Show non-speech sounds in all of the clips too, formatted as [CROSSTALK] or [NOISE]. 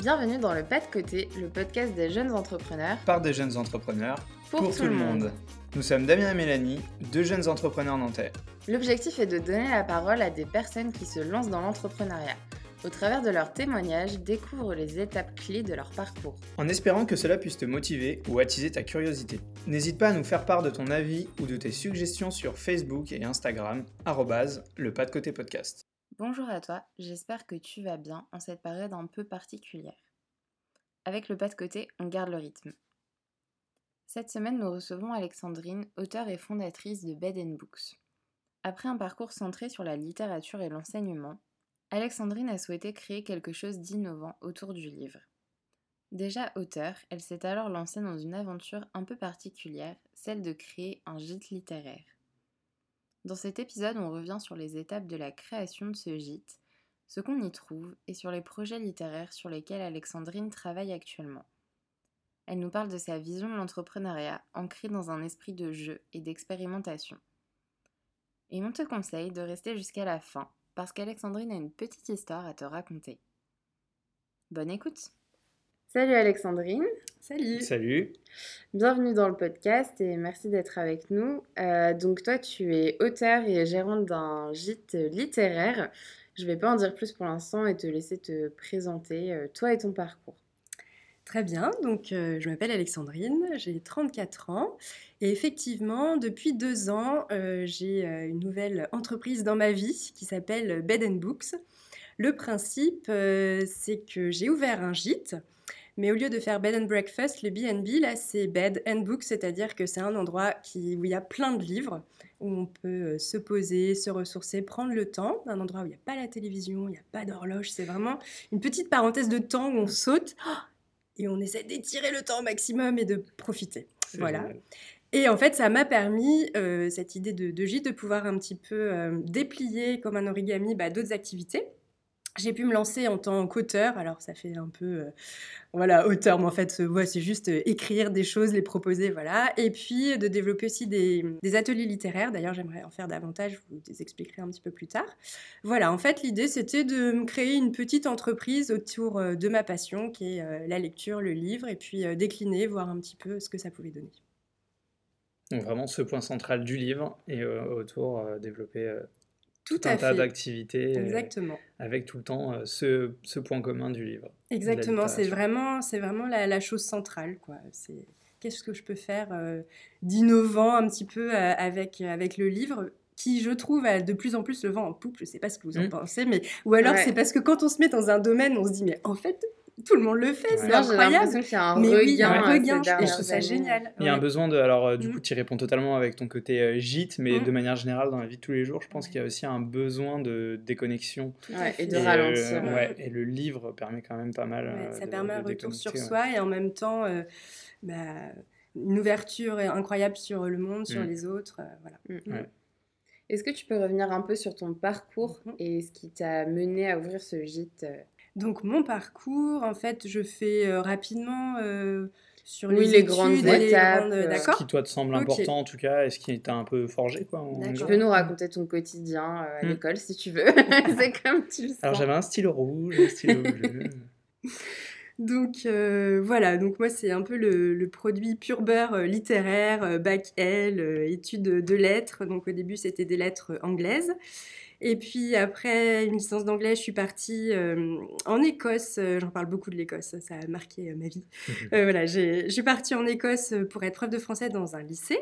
Bienvenue dans le Pas de Côté, le podcast des jeunes entrepreneurs. Par des jeunes entrepreneurs. Pour, tout, le monde. Nous sommes Damien et Mélanie, deux jeunes entrepreneurs nantais. L'objectif est de donner la parole à des personnes qui se lancent dans l'entrepreneuriat. Au travers de leurs témoignages, découvre les étapes clés de leur parcours. En espérant que cela puisse te motiver ou attiser ta curiosité. N'hésite pas à nous faire part de ton avis ou de tes suggestions sur Facebook et Instagram, le pas de côté podcast. Bonjour à toi, j'espère que tu vas bien en cette période un peu particulière. Avec le pas de côté, on garde le rythme. Cette semaine, nous recevons Alexandrine, auteure et fondatrice de Bed and Books. Après un parcours centré sur la littérature et l'enseignement, Alexandrine a souhaité créer quelque chose d'innovant autour du livre. Déjà auteure, elle s'est alors lancée dans une aventure un peu particulière, celle de créer un gîte littéraire. Dans cet épisode, on revient sur les étapes de la création de ce gîte, ce qu'on y trouve et sur les projets littéraires sur lesquels Alexandrine travaille actuellement. Elle nous parle de sa vision de l'entrepreneuriat ancrée dans un esprit de jeu et d'expérimentation. Et on te conseille de rester jusqu'à la fin parce qu'Alexandrine a une petite histoire à te raconter. Bonne écoute Salut Alexandrine Salut Salut Bienvenue dans le podcast et merci d'être avec nous. Euh, donc toi tu es auteur et gérante d'un gîte littéraire. Je ne vais pas en dire plus pour l'instant et te laisser te présenter euh, toi et ton parcours. Très bien, donc euh, je m'appelle Alexandrine, j'ai 34 ans et effectivement depuis deux ans euh, j'ai une nouvelle entreprise dans ma vie qui s'appelle Bed and Books. Le principe c'est que j'ai ouvert un gîte mais au lieu de faire bed and breakfast, le B&B, là, c'est bed and book, c'est-à-dire que c'est un endroit qui, où il y a plein de livres, où on peut euh, se poser, se ressourcer, prendre le temps, un endroit où il n'y a pas la télévision, il n'y a pas d'horloge, c'est vraiment une petite parenthèse de temps où on saute [GASPS] et on essaie d'étirer le temps au maximum et de profiter. Voilà. Et en fait, ça m'a permis, euh, cette idée de, de gîte, de pouvoir un petit peu euh, déplier comme un origami bah, d'autres activités j'ai pu me lancer en tant qu'auteur. Alors, ça fait un peu, euh, voilà, auteur, mais en fait, ouais, c'est juste euh, écrire des choses, les proposer, voilà. Et puis, de développer aussi des, ateliers littéraires. D'ailleurs, j'aimerais en faire davantage, je vous les expliquerai un petit peu plus tard. Voilà, en fait, l'idée, c'était de me créer une petite entreprise autour euh, de ma passion, qui est la lecture, le livre, et puis décliner, voir un petit peu ce que ça pouvait donner. Donc, vraiment, ce point central du livre, et autour, développer tout, un tas d'activités. Euh, Exactement. avec tout le temps euh, ce, ce, point commun du livre. Exactement, c'est vraiment, c'est vraiment la, la, chose centrale. quoi. C'est qu'est-ce que je peux faire euh, d'innovant un petit peu avec, avec le livre qui, je trouve, a de plus en plus le vent en poupe. Je ne sais pas ce que vous en mmh. pensez, mais ou alors c'est parce que quand on se met dans un domaine, on se dit mais en fait, tout le monde le fait, c'est incroyable. qu'il y a un regain, et je trouve ça génial. Il y a un besoin de, alors euh, du mm. coup, tu réponds totalement avec ton côté euh, gîte, mais mm. de manière générale dans la vie de tous les jours, je pense qu'il y a aussi un besoin de déconnexion et de ralentir. ouais, et le livre permet quand même pas mal. Euh, ça permet un retour sur soi et en même temps, bah, une ouverture incroyable sur le monde, sur mm. les autres, voilà. Est-ce que tu peux revenir un peu sur ton parcours mm-hmm. et ce qui t'a mené à ouvrir ce gîte donc mon parcours, en fait, je fais euh, rapidement euh, sur les, les grandes étapes, euh, ce qui toi te semble important en tout cas, et ce qui t'a un peu forgé quoi. Tu peux nous raconter ton quotidien à hmm. l'école si tu veux. [LAUGHS] C'est comme tu le sens. Alors j'avais un stylo rouge, un stylo bleu. [LAUGHS] Donc voilà, donc moi c'est un peu le, produit pur beurre littéraire, bac L, études de lettres. Donc au début c'était des lettres anglaises. Et puis après une licence d'anglais, je suis partie euh, en Écosse. Euh, j'en parle beaucoup de l'Écosse, ça a marqué euh, ma vie. voilà, je suis partie en Écosse pour être prof de français dans un lycée.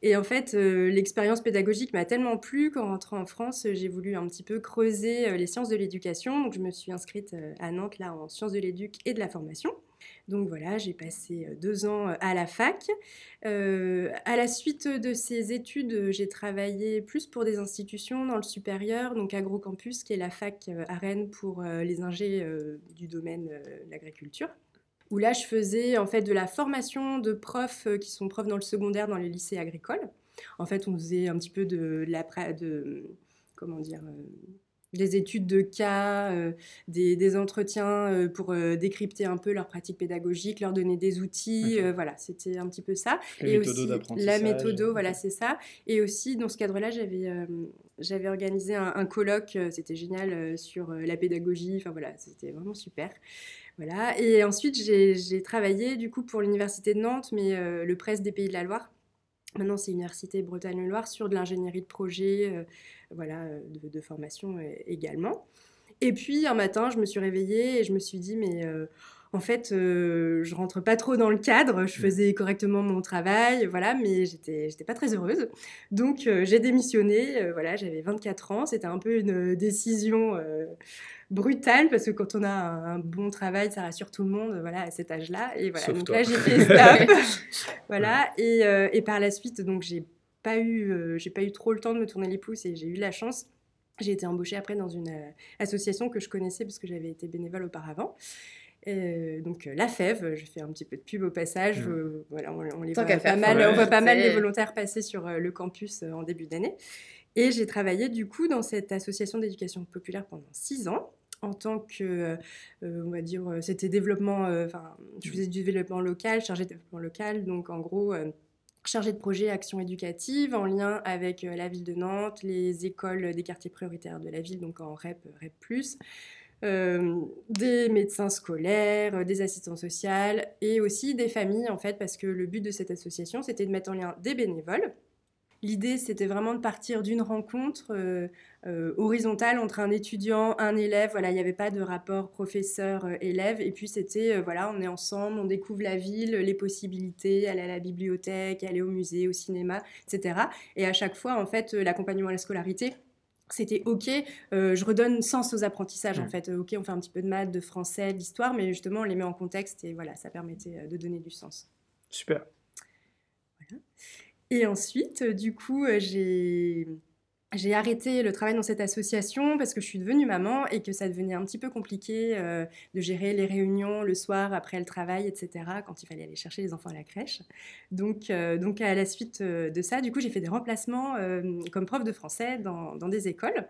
Et en fait, l'expérience pédagogique m'a tellement plu qu'en rentrant en France, j'ai voulu un petit peu creuser les sciences de l'éducation. Donc je me suis inscrite à Nantes là en sciences de l'éduc et de la formation. Donc voilà, j'ai passé euh, deux ans euh, à la fac. Euh, à la suite de ces études, j'ai travaillé plus pour des institutions dans le supérieur, donc AgroCampus, qui est la fac à Rennes pour les ingés du domaine de l'agriculture où là je faisais en fait de la formation de profs qui sont profs dans le secondaire dans les lycées agricoles. En fait, on faisait un petit peu de, la de comment dire des études de cas, euh, des, entretiens euh, pour euh, décrypter un peu leur pratique pédagogique, leur donner des outils, voilà, c'était un petit peu ça. et aussi la méthode, voilà, c'est ça. Et aussi dans ce cadre-là, j'avais j'avais organisé un, colloque, c'était génial, sur la pédagogie. Enfin voilà, c'était vraiment super. Voilà. Et ensuite, j'ai travaillé du coup pour l'université de Nantes, mais le Presse des Pays de la Loire. Maintenant, c'est l'université Bretagne-Loire sur de l'ingénierie de projet, voilà, de, formation également. Et puis un matin, je me suis réveillée et je me suis dit, mais en fait, euh, je rentre pas trop dans le cadre. Je mmh. faisais correctement mon travail, voilà, mais j'étais, j'étais pas très heureuse. Donc, euh, j'ai démissionné. Euh, voilà, j'avais 24 ans. C'était un peu une décision brutale parce que quand on a un, bon travail, ça rassure tout le monde, voilà, à cet âge-là. Et voilà, donc là, j'ai fait stop. [LAUGHS] voilà, et, et, par la suite, donc j'ai pas eu, j'ai pas eu trop le temps de me tourner les pouces et j'ai eu la chance. J'ai été embauchée après dans une association que je connaissais parce que j'avais été bénévole auparavant. Euh, donc euh, la fève, je fais un petit peu de pub au passage. Mmh. Euh, voilà, on, les voit pas mal, on voit pas mal les volontaires passer sur le campus en début d'année. Et j'ai travaillé du coup dans cette association d'éducation populaire pendant six ans en tant que, on va dire, c'était développement, enfin, je faisais du développement local, chargé de développement local, donc en gros, chargé de projet action éducative en lien avec la ville de Nantes, les écoles des quartiers prioritaires de la ville, donc en REP, REP+, euh, des médecins scolaires, euh, des assistants sociaux et aussi des familles en fait parce que le but de cette association c'était de mettre en lien des bénévoles. L'idée c'était vraiment de partir d'une rencontre euh, horizontale entre un étudiant, un élève, voilà, il n'y avait pas de rapport professeur-élève et puis c'était voilà, on est ensemble, on découvre la ville, les possibilités, aller à la bibliothèque, aller au musée, au cinéma, etc. Et à chaque fois en fait l'accompagnement à la scolarité c'était ok, euh, je redonne sens aux apprentissages en mmh. fait. Ok, on fait un petit peu de maths, de français, d'histoire, mais justement on les met en contexte et voilà, ça permettait euh, de donner du sens. Super. Et ensuite, euh, du coup, j'ai j'ai arrêté le travail dans cette association parce que je suis devenue maman et que ça devenait un petit peu compliqué euh, de gérer les réunions le soir après le travail, etc., quand il fallait aller chercher les enfants à la crèche. Donc, euh, donc à la suite euh, de ça, du coup, j'ai fait des remplacements comme prof de français dans, dans des écoles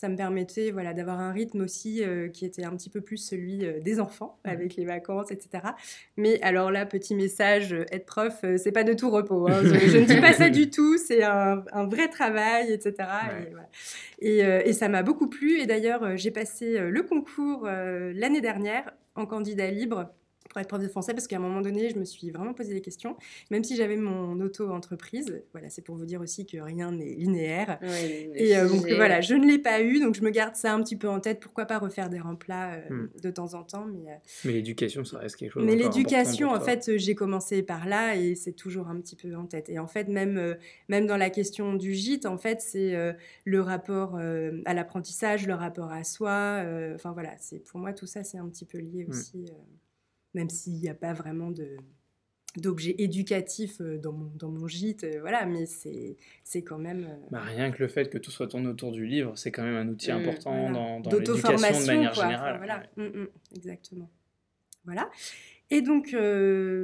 ça me permettait voilà, d'avoir un rythme aussi euh, qui était un petit peu plus celui euh, des enfants, mmh. avec les vacances, etc. Mais alors là, petit message, euh, être prof, c'est pas de tout repos. Hein. Je, ne dis pas ça du tout, c'est un, vrai travail, etc. Et, et, ça m'a beaucoup plu. Et d'ailleurs, j'ai passé le concours l'année dernière en candidat libre pour être prof de français parce qu'à un moment donné, je me suis vraiment posé des questions. Même si j'avais mon auto-entreprise, voilà, c'est pour vous dire aussi que rien n'est linéaire. et euh, donc voilà, je ne l'ai pas eu, donc je me garde ça un petit peu en tête. Pourquoi pas refaire des remplats euh, hmm. de temps en temps Mais, euh, mais l'éducation, ça reste quelque chose. Mais l'éducation, en fait, j'ai commencé par là et c'est toujours un petit peu en tête. Et en fait, même, même dans la question du gîte, en fait, c'est le rapport à l'apprentissage, le rapport à soi. Enfin voilà, c'est pour moi tout ça, c'est un petit peu lié hmm. aussi même s'il n'y a pas vraiment de d'objets éducatifs euh, dans mon, dans mon gîte, euh, voilà, mais c'est, quand même... Euh, bah, rien que le fait que tout soit tourné autour du livre, c'est quand même un outil mmh, important dans, dans l'éducation de manière générale. voilà, mmh, mmh, exactement. Voilà. Et donc,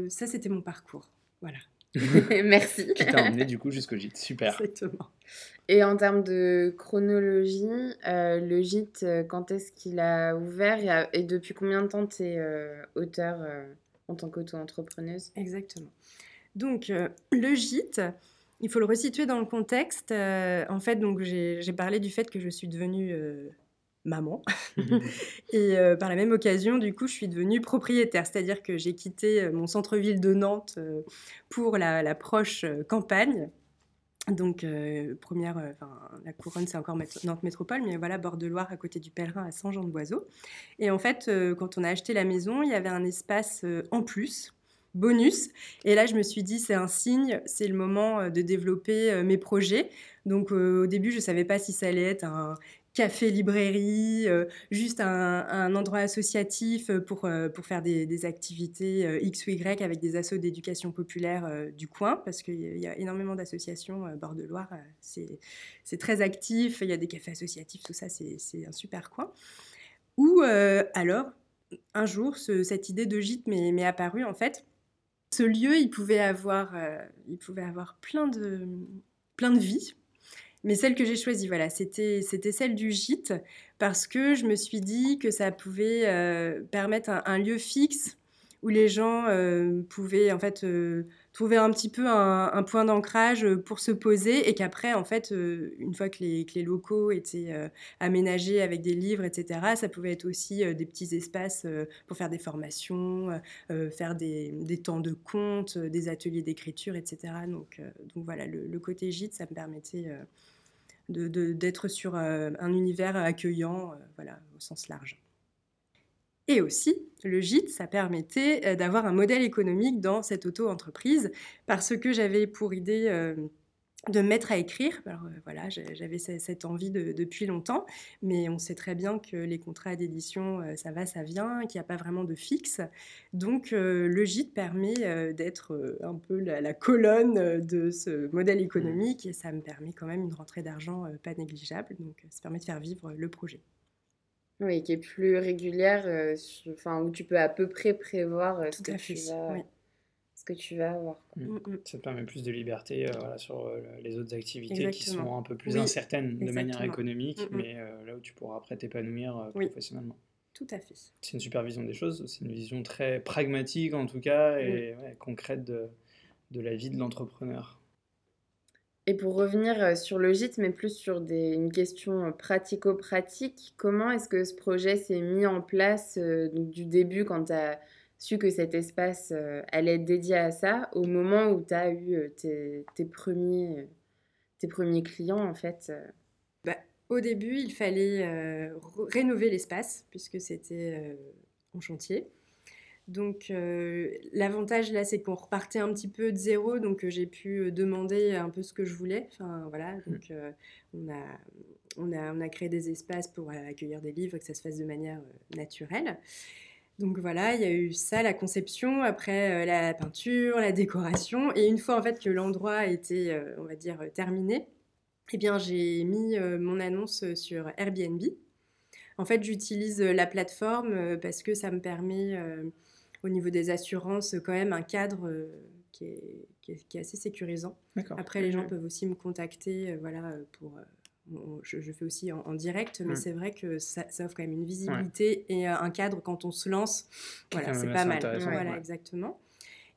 ça, c'était mon parcours. Voilà. [LAUGHS] Merci. Qui t'a emmené du coup jusqu'au gîte. Super. Exactement. Et en termes de chronologie, euh, le gîte, euh, quand est-ce qu'il a ouvert et, depuis combien de temps tu es euh, auteur en tant qu'auto-entrepreneuse? Exactement. Donc, le gîte, il faut le resituer dans le contexte. en fait, donc j'ai parlé du fait que je suis devenue maman. [LAUGHS] et par la même occasion, du coup, je suis devenue propriétaire, c'est-à-dire que j'ai quitté mon centre-ville de Nantes pour la proche campagne donc, euh, première, euh, la couronne, c'est encore Nantes Métropole, mais voilà, bord de Loire, à côté du Pèlerin, à Saint-Jean-de-Boiseau. Et en fait, euh, quand on a acheté la maison, il y avait un espace en plus, bonus. Et là, je me suis dit, c'est un signe, c'est le moment de développer mes projets. Donc, au début, je ne savais pas si ça allait être un café-librairie, euh, juste un, endroit associatif euh, pour, euh, pour faire des, activités X ou Y avec des assos d'éducation populaire du coin, parce qu'il y a énormément d'associations bord de Loire, c'est très actif, il y a des cafés associatifs, tout ça, c'est un super coin. Ou alors, un jour, cette idée de gîte m'est apparue, en fait. Ce lieu, il pouvait avoir, il pouvait avoir plein de, plein de vie, mais celle que j'ai choisie, voilà, c'était, celle du gîte, parce que je me suis dit que ça pouvait euh, permettre un, lieu fixe où les gens euh, pouvaient en fait euh, trouver un petit peu un, point d'ancrage pour se poser et qu'après en fait une fois que les, locaux étaient aménagés avec des livres etc ça pouvait être aussi des petits espaces pour faire des formations faire des, temps de compte des ateliers d'écriture etc donc, donc voilà le, côté gîte ça me permettait d'être sur un univers accueillant voilà au sens large. Et aussi, le gîte, ça permettait euh, d'avoir un modèle économique dans cette auto-entreprise parce que j'avais pour idée euh, de me mettre à écrire. Alors euh, voilà, j'avais cette envie depuis longtemps, mais on sait très bien que les contrats d'édition, ça va, ça vient, qu'il n'y a pas vraiment de fixe. Donc le gîte permet d'être un peu la, la, colonne de ce modèle économique et ça me permet quand même une rentrée d'argent pas négligeable. Donc ça permet de faire vivre le projet. Oui, qui est plus régulière, euh, enfin, où tu peux à peu près prévoir euh, que tu vas, ce que tu vas avoir. Mmh. Mmh, mmh. Ça te permet plus de liberté euh, sur les autres activités qui sont un peu plus incertaines de manière économique, mais là où tu pourras après t'épanouir professionnellement. Tout à fait. C'est une supervision des choses, c'est une vision très pragmatique en tout cas et concrète de, de la vie de l'entrepreneur. Et pour revenir euh, sur le gîte, mais plus sur des, une question euh, pratico-pratique, comment est-ce que ce projet s'est mis en place euh, du début quand tu as su que cet espace allait être dédié à ça, au moment où tu as eu tes, premiers, tes premiers clients en fait bah, Au début, il fallait rénover l'espace puisque c'était en chantier. Donc euh, l'avantage là, c'est qu'on repartait un petit peu de zéro, donc euh, j'ai pu euh, demander un peu ce que je voulais. Enfin voilà, mmh. donc on, a, on, a, on, a, créé des espaces pour accueillir des livres, que ça se fasse de manière naturelle. Donc voilà, il y a eu ça, la conception, après la peinture, la décoration, et une fois en fait que l'endroit était, on va dire, terminé, eh bien j'ai mis mon annonce sur Airbnb. En fait, j'utilise la plateforme parce que ça me permet au niveau des assurances, quand même un cadre euh, qui est, qui, est, assez sécurisant. Après, les gens peuvent aussi me contacter, euh, voilà, pour. Euh, je, fais aussi en, direct, mais c'est vrai que ça, offre quand même une visibilité et un cadre quand on se lance. Voilà, c'est pas mal. Voilà, exactement.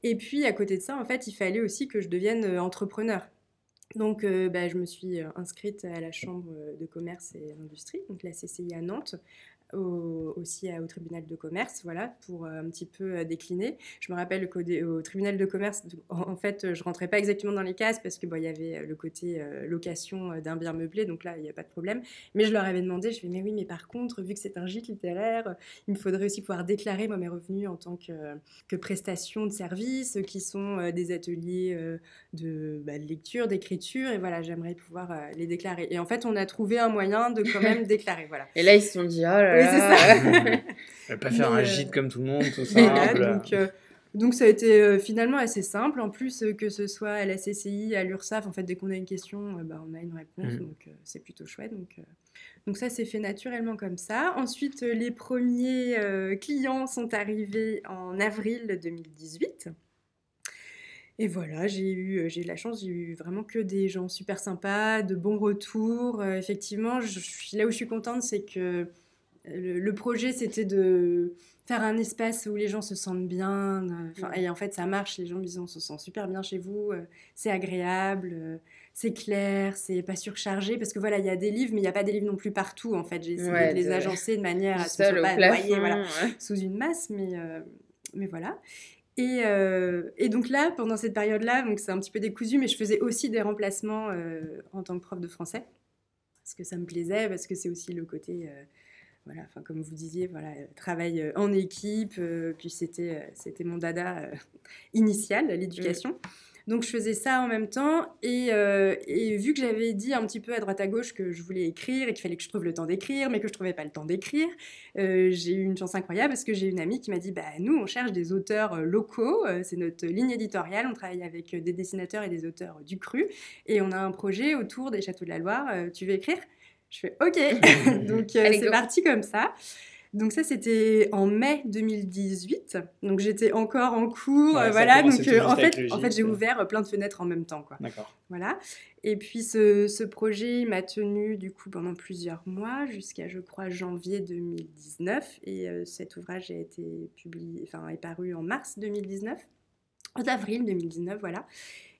Et puis, à côté de ça, en fait, il fallait aussi que je devienne entrepreneur. Donc, bah, je me suis inscrite à la Chambre de commerce et d'industrie, donc la CCI à Nantes, aussi au tribunal de commerce, voilà, pour euh, un petit peu euh, décliner. Je me rappelle qu'au au tribunal de commerce, en fait, je rentrais pas exactement dans les cases parce que bon, il y avait euh, le côté location d'un bien meublé, donc là, il n'y a pas de problème. Mais je leur avais demandé, je fais, mais oui, mais par contre, vu que c'est un gîte littéraire, il me faudrait aussi pouvoir déclarer moi mes revenus en tant que, que prestation de service, qui sont des ateliers de, bah, de lecture, d'écriture, et voilà, j'aimerais pouvoir les déclarer. Et en fait, on a trouvé un moyen de quand même [LAUGHS] déclarer, voilà. Et là, ils se sont dit, oh là oui, c'est ça. [LAUGHS] pas faire un gîte comme tout le monde, tout ça. donc, euh, donc, ça a été euh, finalement assez simple. En plus, euh, que ce soit à la CCI, à l'URSSAF, en fait, dès qu'on a une question, bah, on a une réponse. Mm. Donc, c'est plutôt chouette. Donc, donc ça s'est fait naturellement comme ça. Ensuite, les premiers clients sont arrivés en avril 2018. Et voilà, j'ai eu, j'ai eu la chance, j'ai eu vraiment que des gens super sympas, de bons retours. effectivement, je, là où je suis contente, c'est que le, projet, c'était de faire un espace où les gens se sentent bien. et en fait, ça marche. Les gens me disent on se sent super bien chez vous, euh, c'est agréable, euh, c'est clair, c'est pas surchargé. Parce que voilà, il y a des livres, mais il n'y a pas des livres non plus partout. En fait, j'ai essayé de les agencer de manière à ce ne pas noyer voilà, sous une masse, mais, euh, mais voilà. Et, et, donc là, pendant cette période-là, donc c'est un petit peu décousu, mais je faisais aussi des remplacements en tant que prof de français parce que ça me plaisait, parce que c'est aussi le côté voilà, enfin, comme vous disiez, voilà, travail euh, en équipe, euh, puis c'était, euh, c'était mon dada initial, l'éducation. Donc je faisais ça en même temps et, et, vu que j'avais dit un petit peu à droite à gauche que je voulais écrire et qu'il fallait que je trouve le temps d'écrire, mais que je trouvais pas le temps d'écrire, j'ai eu une chance incroyable parce que j'ai une amie qui m'a dit bah nous on cherche des auteurs locaux, c'est notre ligne éditoriale, on travaille avec des dessinateurs et des auteurs du cru et on a un projet autour des châteaux de la Loire, tu veux écrire? Je fais OK. [LAUGHS] Donc euh, c'est parti comme ça. Donc ça c'était en mai 2018. Donc j'étais encore en cours, voilà. Donc euh, en fait, en fait j'ai ouvert plein de fenêtres en même temps, quoi. D'accord. Voilà. Et puis ce, projet m'a tenu du coup pendant plusieurs mois, jusqu'à je crois janvier 2019. Et euh, cet ouvrage a été publié, enfin est paru en mars 2019, en avril 2019, voilà.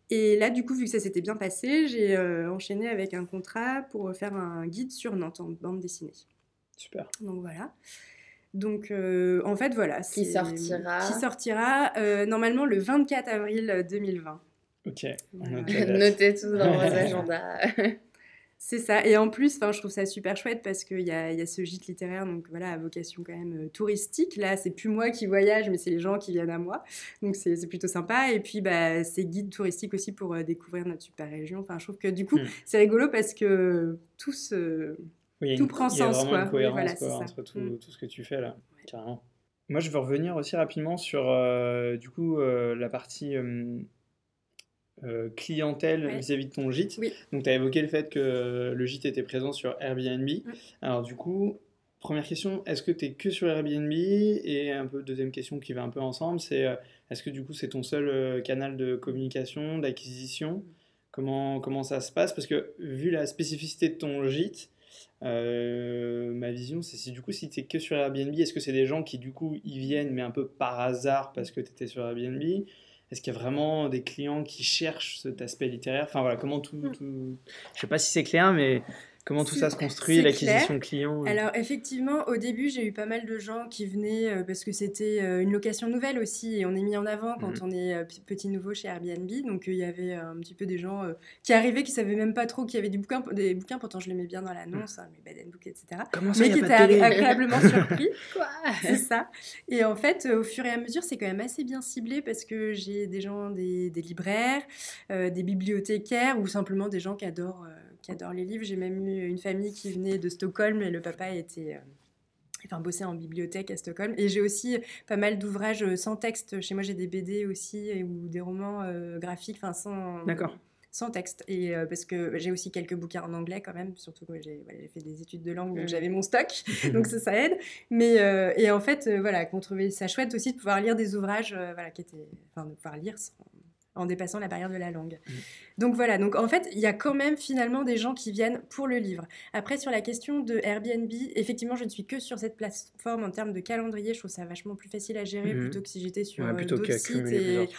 Et là, du coup, vu que ça s'était bien passé, j'ai euh, enchaîné avec un contrat pour faire un guide sur Nantes en bande dessinée. Super. Donc voilà. Donc euh, en fait, voilà. Qui sortira Qui sortira normalement le 24 avril 2020. Ok. [LAUGHS] Notez tout dans vos agendas. [LAUGHS] C'est ça. Et en plus, je trouve ça super chouette parce qu'il y a, y a, ce gîte littéraire, donc voilà, à vocation quand même euh, touristique. Là, c'est plus moi qui voyage, mais c'est les gens qui viennent à moi. Donc c'est plutôt sympa. Et puis, bah, c'est guide touristique aussi pour euh, découvrir notre super région. Enfin, je trouve que du coup, hmm. c'est rigolo parce que tout, se, tout prend sens. Il y a vraiment une cohérence entre tout, hmm. tout, ce que tu fais là, carrément. Moi, je veux revenir aussi rapidement sur euh, du coup la partie euh, clientèle vis-à-vis de ton gîte. Donc, tu as évoqué le fait que le gîte était présent sur Airbnb. Alors, du coup, première question, est-ce que tu es que sur Airbnb? Et un peu deuxième question qui va un peu ensemble, c'est euh, est-ce que du coup c'est ton seul euh, canal de communication, d'acquisition? Comment, comment ça se passe? Parce que vu la spécificité de ton gîte, ma vision, c'est si du coup, si tu es que sur Airbnb, est-ce que c'est des gens qui du coup y viennent, mais un peu par hasard parce que tu étais sur Airbnb? Est-ce qu'il y a vraiment des clients qui cherchent cet aspect littéraire? Enfin voilà, comment tout, hmm. tout... Je sais pas si c'est clair, mais Comment tout ça se construit, l'acquisition client euh Alors effectivement, au début, j'ai eu pas mal de gens qui venaient euh, parce que c'était euh, une location nouvelle aussi et on est mis en avant quand mmh. on est petit nouveau chez Airbnb. Donc il y avait un petit peu des gens qui arrivaient qui savaient même pas trop qu'il y avait des bouquins, des bouquins. Pourtant, je les mets bien dans l'annonce, mmh. hein, mes bed and book, etc. Comment ça, mais qui étaient agréablement [LAUGHS] surpris. C'est ça. Et en fait, au fur et à mesure, c'est quand même assez bien ciblé parce que j'ai des gens, des, des libraires, des bibliothécaires ou simplement des gens qui adorent qui adore les livres. J'ai même eu une famille qui venait de Stockholm et le papa était euh, enfin bossait en bibliothèque à Stockholm. Et j'ai aussi pas mal d'ouvrages euh, sans texte. Chez moi j'ai des BD aussi ou des romans euh, graphiques enfin sans sans texte. Et parce que j'ai aussi quelques bouquins en anglais quand même surtout que j'ai fait des études de langue donc mmh. j'avais mon stock. [LAUGHS] Donc ça ça aide. Mais et en fait voilà qu'on trouvait ça chouette aussi de pouvoir lire des ouvrages voilà qui étaient enfin de pouvoir lire sans, en dépassant la barrière de la langue. Mm. Donc voilà, donc en fait, il y a quand même finalement des gens qui viennent pour le livre. Après, sur la question de Airbnb, effectivement, je ne suis que sur cette plateforme en termes de calendrier. Je trouve ça vachement plus facile à gérer mm. plutôt que si j'étais sur euh, d'autres sites. Et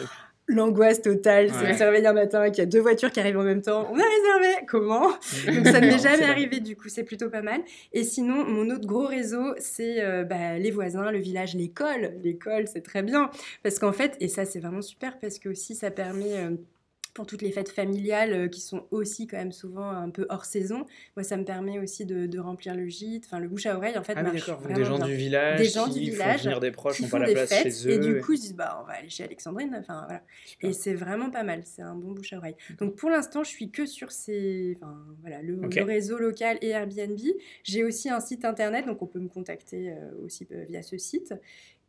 l'angoisse totale, c'est de se réveiller un matin et qu'il y a deux voitures qui arrivent en même temps. On a réservé Comment? Donc ça ne m'est jamais arrivé, du coup, c'est plutôt pas mal. Et sinon, mon autre gros réseau, c'est euh, bah, les voisins, le village, l'école. L'école, c'est très bien. Parce qu'en fait, et ça, c'est vraiment super parce que aussi, ça permet... Euh, pour toutes les fêtes familiales euh, qui sont aussi quand même souvent un peu hors saison. Moi, ça me permet aussi de, remplir le gîte, enfin le bouche à oreille en fait. Ah des gens du village, des gens du village, venir des proches, qui font pas la place fêtes, chez eux. Et du coup, ils se disent bah on va aller chez Alexandrine, enfin voilà. Et c'est vraiment pas mal, c'est un bon bouche à oreille. Donc pour l'instant, je suis que sur ces, enfin voilà, le, réseau local et Airbnb. J'ai aussi un site internet, donc on peut me contacter euh, aussi euh, via ce site.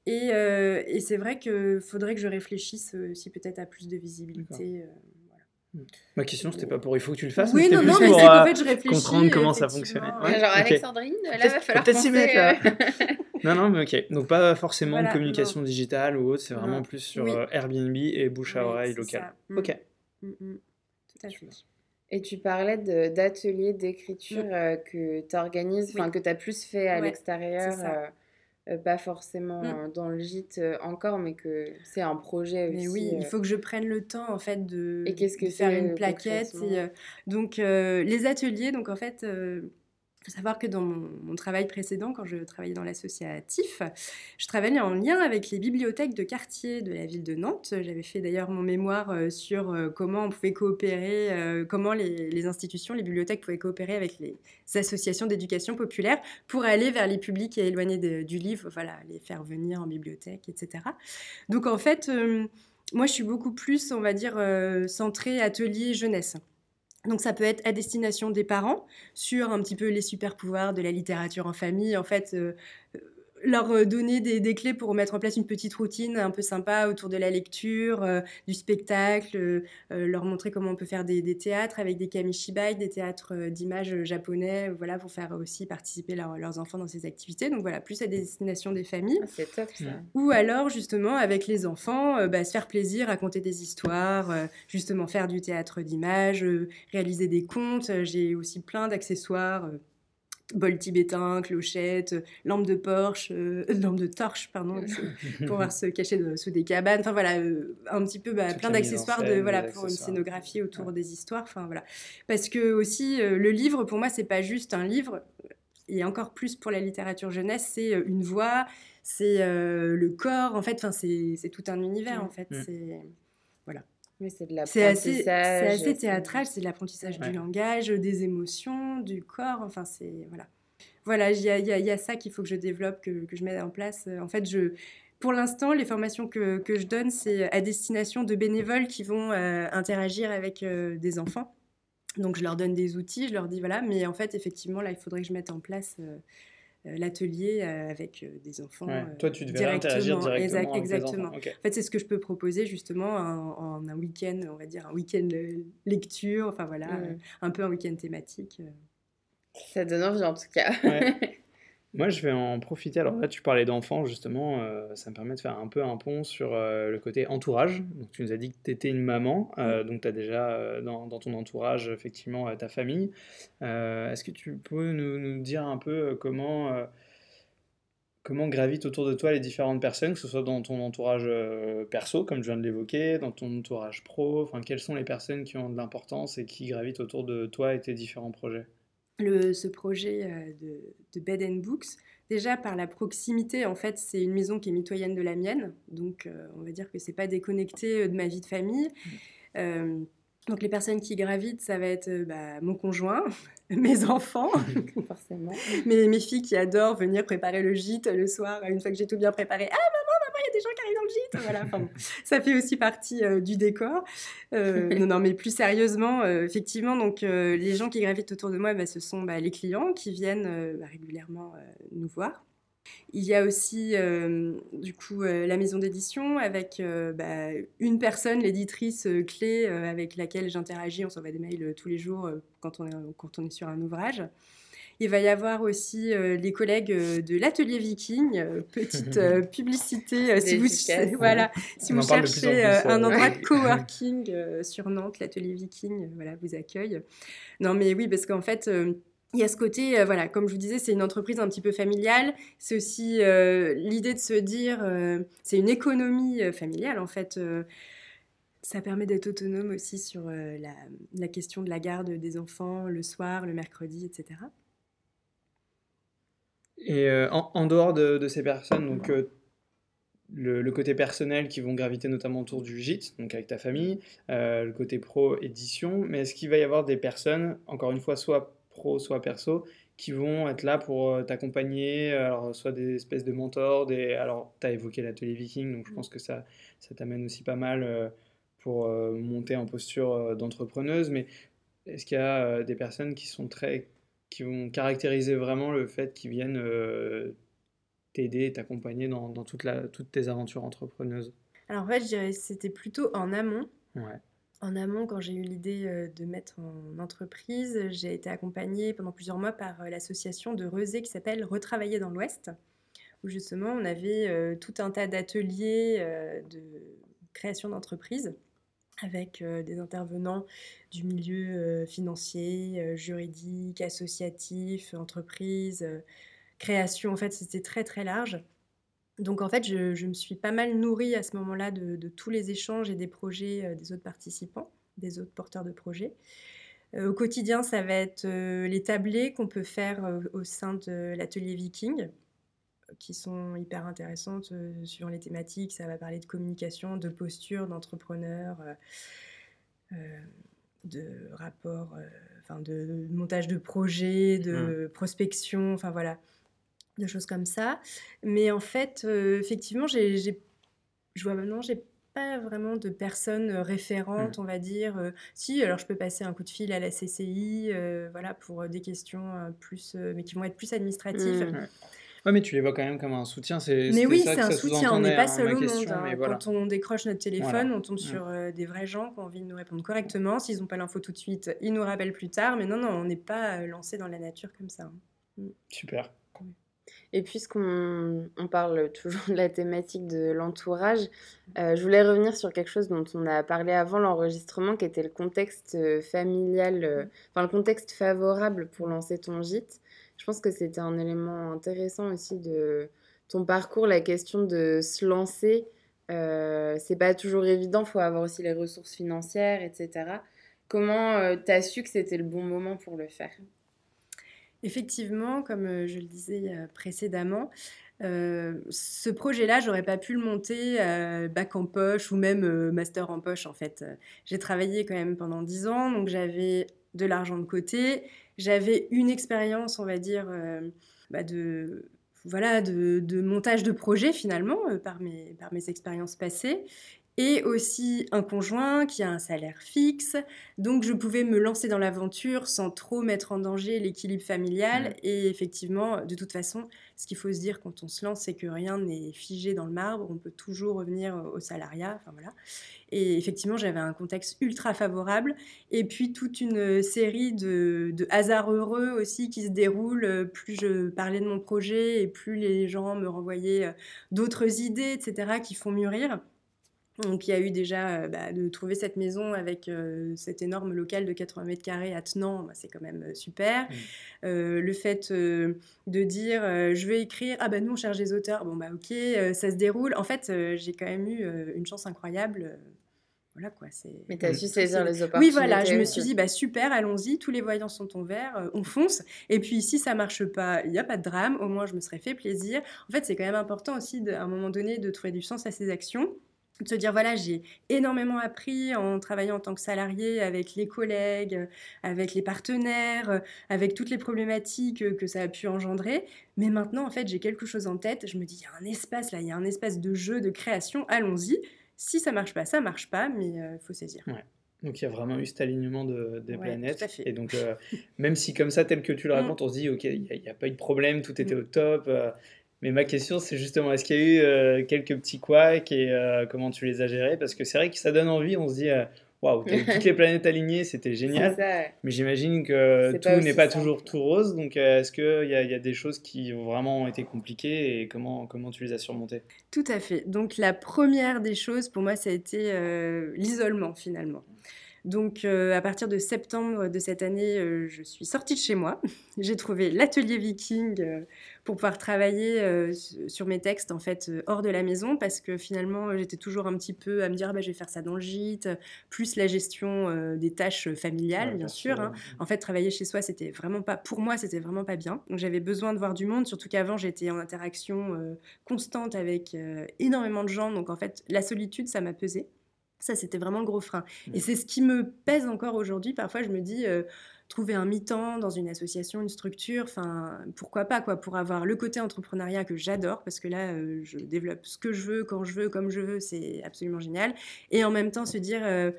Et, et c'est vrai qu'il faudrait que je réfléchisse aussi peut-être à plus de visibilité. Ma question, c'était pas pour il faut que tu le fasses, oui, mais non, plus non, pour mais en fait, je réfléchis, comprendre comment ça fonctionnait. Ouais, genre Alexandrine, là, va falloir peut-être s'y mettre là. non, non, mais ok. Donc pas forcément de communication digitale ou autre, c'est vraiment plus sur euh, Airbnb et bouche à oreille local. Mm. Ok. Mm, mm. Tout à fait. Et tu parlais d'ateliers d'écriture euh, que tu organises, enfin que tu as plus fait à l'extérieur. Euh, pas forcément mmh. dans le gîte euh, encore, mais que c'est un projet aussi. Mais oui, il euh. faut que je prenne le temps en fait de, et qu'est-ce que faire une plaquette. Et, donc les ateliers, donc en fait il faut savoir que dans mon, travail précédent, quand je travaillais dans l'associatif, je travaillais en lien avec les bibliothèques de quartier de la ville de Nantes. J'avais fait d'ailleurs mon mémoire euh, sur euh, comment on pouvait coopérer, euh, comment les, institutions, les bibliothèques pouvaient coopérer avec les associations d'éducation populaire pour aller vers les publics éloignés du livre, voilà, les faire venir en bibliothèque, etc. Donc en fait, moi je suis beaucoup plus, on va dire, centrée atelier jeunesse. Donc ça peut être à destination des parents sur un petit peu les super pouvoirs de la littérature en famille. En fait, euh, leur euh, donner des, clés pour mettre en place une petite routine un peu sympa autour de la lecture, euh, du spectacle, euh, leur montrer comment on peut faire des, théâtres avec des kamishibai, des théâtres d'images japonais, voilà, pour faire aussi participer leurs enfants dans ces activités. Donc voilà, plus à destination des familles. Ah, c'est top ça. Ou alors justement avec les enfants, bah, se faire plaisir, raconter des histoires, justement faire du théâtre d'images, réaliser des contes. J'ai aussi plein d'accessoires bol tibétain, clochette, lampe de Porsche, euh, [LAUGHS] lampe de torche, pardon, [LAUGHS] pour pouvoir se cacher sous des cabanes. Enfin voilà, euh, un petit peu bah, plein d'accessoires de voilà pour une scénographie autour des histoires. Enfin voilà, parce que aussi euh, le livre pour moi c'est pas juste un livre, et encore plus pour la littérature jeunesse, c'est une voix, c'est le corps. En fait, enfin c'est tout un univers en fait. Mm. C'est C'est assez, assez théâtral, c'est de l'apprentissage du langage, des émotions, du corps, enfin c'est... Voilà. Voilà, il y a, y a, ça qu'il faut que je développe, que, que, je mette en place. En fait, je, pour l'instant, les formations que, que je donne, c'est à destination de bénévoles qui vont euh, interagir avec euh, des enfants. Donc, je leur donne des outils, je leur dis voilà, mais en fait, effectivement, là, il faudrait que je mette en place euh, euh, l'atelier euh, avec euh, des enfants. Toi, tu devrais interagir directement. exactement. En fait, c'est ce que je peux proposer justement en, un week-end, on va dire un week-end lecture, enfin voilà, un peu un week-end thématique. Ça donne envie en tout cas. [LAUGHS] Moi, je vais en profiter. Alors là, tu parlais d'enfants, justement. Euh, ça me permet de faire un peu un pont sur euh, le côté entourage. Donc, tu nous as dit que tu étais une maman. Euh, donc, tu as déjà dans, dans, ton entourage, effectivement, ta famille. Est-ce que tu peux nous, nous, dire un peu comment, comment gravitent autour de toi les différentes personnes, que ce soit dans ton entourage perso, comme je viens de l'évoquer, dans ton entourage pro? Enfin, quelles sont les personnes qui ont de l'importance et qui gravitent autour de toi et tes différents projets? Ce projet euh, de, de, Bed and Books. Déjà par la proximité, en fait, c'est une maison qui est mitoyenne de la mienne, donc euh, on va dire que c'est pas déconnecté euh, de ma vie de famille. Mmh. donc les personnes qui gravitent, ça va être bah, mon conjoint, [LAUGHS] mes enfants, forcément, [LAUGHS] mes, mes filles qui adorent venir préparer le gîte le soir, une fois que j'ai tout bien préparé. Ah [LAUGHS] Voilà, ça fait aussi partie euh, du décor. Euh, [LAUGHS] non, non, mais plus sérieusement, euh, effectivement, donc les gens qui gravitent autour de moi, bah, ce sont bah, les clients qui viennent bah, régulièrement nous voir. Il y a aussi du coup la maison d'édition avec bah, une personne, l'éditrice clé avec laquelle j'interagis. On s'envoie des mails tous les jours quand, on est, quand on est sur un ouvrage. Il va y avoir aussi euh, les collègues euh, de l'atelier Viking, euh, petite [LAUGHS] publicité si vous, voilà, si vous cherchez un endroit de coworking sur Nantes, l'atelier Viking, voilà, vous accueille. Non mais oui, parce qu'en fait il y a ce côté, voilà, comme je vous disais, c'est une entreprise un petit peu familiale. C'est aussi l'idée de se dire, c'est une économie familiale en fait. ça permet d'être autonome aussi sur la, la, question de la garde des enfants le soir, le mercredi, etc. Et euh, en, dehors de, ces personnes, donc euh, le, côté personnel qui vont graviter notamment autour du gîte, donc avec ta famille, euh, le côté pro édition, mais est-ce qu'il va y avoir des personnes, encore une fois, soit pro, soit perso, qui vont être là pour t'accompagner, alors soit des espèces de mentors, des... alors tu as évoqué l'atelier viking, donc je pense que ça, ça t'amène aussi pas mal pour monter en posture d'entrepreneuse, mais est-ce qu'il y a des personnes qui sont très qui vont caractériser vraiment le fait qu'ils viennent euh, t'aider et t'accompagner dans, dans toute la, toutes tes aventures entrepreneuses. Alors en fait, je dirais que c'était plutôt en amont. En amont, quand j'ai eu l'idée euh, de mettre en entreprise, j'ai été accompagnée pendant plusieurs mois par euh, l'association de Rezé qui s'appelle Retravailler dans l'Ouest, où justement on avait tout un tas d'ateliers de création d'entreprise avec euh, des intervenants du milieu euh, financier, euh, juridique, associatif, entreprise, création. En fait, c'était très très large. Donc en fait, je, me suis pas mal nourrie à ce moment-là de, tous les échanges et des projets des autres participants, des autres porteurs de projets. au quotidien, ça va être les tablés qu'on peut faire au sein de l'atelier Viking qui sont hyper intéressantes euh, sur les thématiques. Ça va parler de communication, de posture, d'entrepreneur, euh, euh, de rapport, enfin de montage de projets, de mmh. prospection, enfin voilà, de choses comme ça. Mais en fait, effectivement, j'ai, je vois maintenant, j'ai pas vraiment de personnes référentes, mmh. on va dire. si, alors je peux passer un coup de fil à la CCI, voilà, pour des questions plus, mais qui vont être plus administratives. Mmh, Ouais, mais tu les vois quand même comme un soutien. C'est, mais oui, c'est un soutien. On n'est pas seul au monde. Hein. Quand on décroche notre téléphone, on tombe sur euh, des vrais gens qui ont envie de nous répondre correctement. S'ils n'ont pas l'info tout de suite, ils nous rappellent plus tard. Mais non, non, on n'est pas euh, lancé dans la nature comme ça. Hein. Mm. Super. Et puisqu'on on parle toujours de la thématique de l'entourage, euh, je voulais revenir sur quelque chose dont on a parlé avant l'enregistrement, qui était le contexte familial, enfin le contexte favorable pour lancer ton gîte. Je pense que c'était un élément intéressant aussi de ton parcours, la question de se lancer. Euh, c'est pas toujours évident, faut avoir aussi les ressources financières, etc. Comment euh, tu as su que c'était le bon moment pour le faire? Effectivement, comme euh, je le disais précédemment, ce projet-là, j'aurais pas pu le monter bac en poche ou même master en poche en fait. J'ai travaillé quand même pendant 10 ans, donc j'avais de l'argent de côté j'avais une expérience, on va dire, euh, bah, de, voilà, de, montage de projet finalement euh, par, mes, par mes expériences passées et aussi un conjoint qui a un salaire fixe. Donc je pouvais me lancer dans l'aventure sans trop mettre en danger l'équilibre familial. Et effectivement, de toute façon, ce qu'il faut se dire quand on se lance, c'est que rien n'est figé dans le marbre. On peut toujours revenir au salariat. Enfin voilà. Et effectivement, j'avais un contexte ultra favorable. Et puis toute une série de, de hasards heureux aussi qui se déroulent. Plus je parlais de mon projet et plus les gens me renvoyaient d'autres idées, etc., qui font mûrir. Donc il y a eu déjà euh, bah, de trouver cette maison avec euh, cet énorme local de 80 mètres carrés attenant, bah, c'est quand même euh, super. Mmh. le fait de dire je vais écrire, ah bah nous on cherche des auteurs, bon bah ok, ça se déroule. En fait j'ai quand même eu une chance incroyable. Voilà quoi, c'est... Mais tu as su saisir les opportunités. Oui, voilà, je me suis dit, bah super, allons-y, tous les voyants sont en vert, on fonce. Et puis si ça marche pas, il n'y a pas de drame, au moins je me serais fait plaisir. En fait, c'est quand même important aussi, à un moment donné, de trouver du sens à ses actions de se dire voilà j'ai énormément appris en travaillant en tant que salarié avec les collègues, avec les partenaires, avec toutes les problématiques que ça a pu engendrer. Mais maintenant en fait j'ai quelque chose en tête. Je me dis il y a un espace là, il y a un espace de jeu, de création. Allons-y. Si ça marche pas, ça marche pas, mais il faut saisir. Donc il y a vraiment eu cet alignement de, des planètes. Et donc euh, même si comme ça tel que tu le [LAUGHS] mmh. racontes, on se dit ok il n'y a, pas eu de problème, tout était au top. Euh, mais ma question, c'est justement, est-ce qu'il y a eu euh, quelques petits couacs et euh, comment tu les as gérés? Parce que c'est vrai que ça donne envie, on se dit, euh, waouh, toutes les [LAUGHS] planètes alignées, c'était génial. Mais j'imagine que tout n'est pas toujours tout rose. Donc, est-ce qu'il y, y, a des choses qui ont vraiment été compliquées et comment, comment tu les as surmontées? Tout à fait. Donc, la première des choses, pour moi, ça a été l'isolement finalement. Donc euh, à partir de septembre de cette année, euh, je suis sortie de chez moi. [LAUGHS] J'ai trouvé l'atelier Viking euh, pour pouvoir travailler sur mes textes en fait hors de la maison parce que finalement j'étais toujours un petit peu à me dire ah, bah, je vais faire ça dans le gîte, plus la gestion des tâches familiales bien sûr. Hein. En fait travailler chez soi c'était vraiment pas pour moi c'était vraiment pas bien. Donc j'avais besoin de voir du monde, surtout qu'avant j'étais en interaction constante avec énormément de gens. Donc en fait la solitude ça m'a pesé. Ça, c'était vraiment le gros frein. Et c'est ce qui me pèse encore aujourd'hui. Parfois, je me dis, euh, trouver un mi-temps dans une association, une structure, enfin, pourquoi pas, quoi, pour avoir le côté entrepreneuriat que j'adore, parce que là, euh, je développe ce que je veux, quand je veux, comme je veux, c'est absolument génial. Et en même temps, se dire, euh,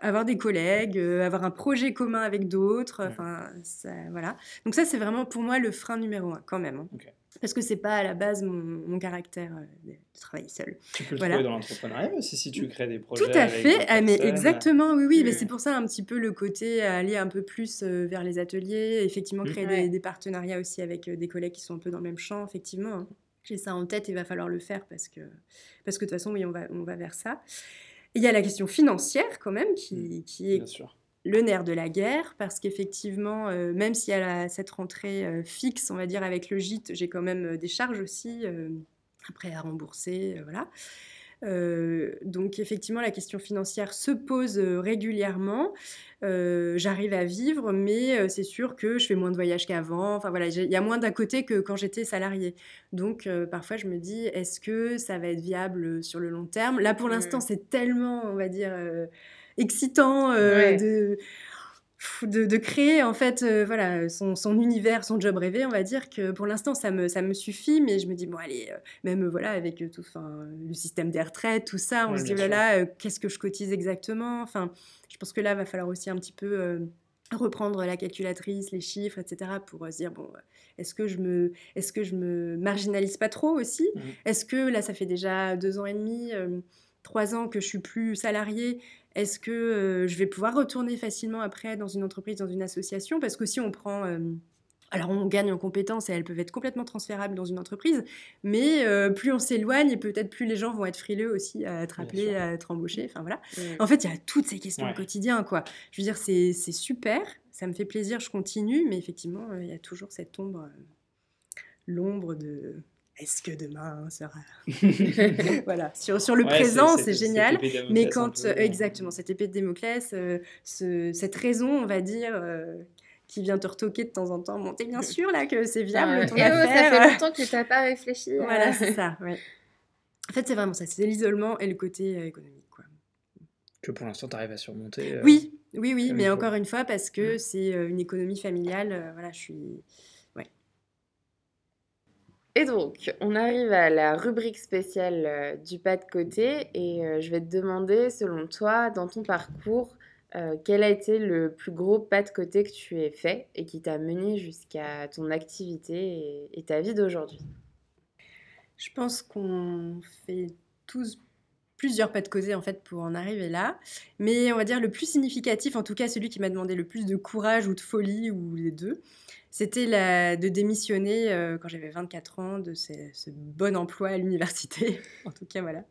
avoir des collègues, avoir un projet commun avec d'autres, enfin, voilà. Donc ça, c'est vraiment pour moi le frein numéro un, quand même. Hein parce que c'est pas à la base mon, caractère euh, de, travailler seul. Tu peux le trouver dans l'entrepreneuriat aussi si tu crées des projets. Tout à fait, ah, mais exactement, oui, oui. Mais c'est pour ça un petit peu le côté aller un peu plus euh, vers les ateliers, effectivement mmh. créer des, partenariats aussi avec euh, des collègues qui sont un peu dans le même champ, effectivement. Hein. J'ai ça en tête, il va falloir le faire parce que, parce que de toute façon, oui, on va, on va vers ça. Il y a la question financière quand même qui, mmh. qui est Bien sûr le nerf de la guerre, parce qu'effectivement, euh, même s'il y a cette rentrée euh, fixe, on va dire, avec le gîte, j'ai quand même euh, des charges aussi, après à rembourser, voilà. donc effectivement, la question financière se pose régulièrement. J'arrive à vivre, mais c'est sûr que je fais moins de voyages qu'avant. Enfin voilà, il y a moins d'à côté que quand j'étais salarié. Donc parfois je me dis, est-ce que ça va être viable sur le long terme? Là pour l'instant, c'est tellement, on va dire excitant euh, de, de, créer en fait euh, voilà son, son, univers, son job rêvé, on va dire que pour l'instant ça me, ça me suffit, mais je me dis bon allez, euh, même voilà avec tout le système des retraites, tout ça, on se dit oh là là, qu'est-ce que je cotise exactement? Enfin, je pense que là va falloir aussi un petit peu reprendre la calculatrice, les chiffres, etc. pour se dire bon, est-ce que je me, est-ce que je me marginalise pas trop aussi? Mmh. Est-ce que là, ça fait déjà deux ans et demi, trois ans que je suis plus salariée Est-ce que je vais pouvoir retourner facilement après dans une entreprise, dans une association? Parce que si on prend alors on gagne en compétences et elles peuvent être complètement transférables dans une entreprise, mais euh, plus on s'éloigne et peut-être plus les gens vont être frileux aussi à être appelés, à être embauchés. Enfin voilà. En fait, il y a toutes ces questions au quotidien, quoi. Je veux dire, c'est super, ça me fait plaisir, je continue, mais effectivement, il y a toujours cette ombre, l'ombre de est-ce que demain sera [LAUGHS] voilà sur, sur le présent c'est génial mais quand exactement cette épée de Démoclès cette raison on va dire qui vient te retoquer de temps en temps. Bon, t'es bien [LAUGHS] sûr là que c'est viable ton affaire. ça fait longtemps que tu n'as pas réfléchi. Voilà, [LAUGHS] c'est ça. En fait, c'est vraiment ça. C'est l'isolement et le côté euh, économique. Quoi. Que pour l'instant, tu arrives à surmonter. Euh, oui, oui, oui. Mais encore une fois, parce que c'est euh, une économie familiale. voilà, je suis. Et donc, on arrive à la rubrique spéciale du pas de côté. Et je vais te demander, selon toi, dans ton parcours, euh, quel a été le plus gros pas de côté que tu aies fait et qui t'a mené jusqu'à ton activité et, ta vie d'aujourd'hui? Je pense qu'on fait tous plusieurs pas de côté en fait pour en arriver là, mais on va dire le plus significatif, en tout cas celui qui m'a demandé le plus de courage ou de folie ou les deux, c'était de démissionner euh, quand j'avais 24 ans de ce, bon emploi à l'université, [LAUGHS] en tout cas voilà.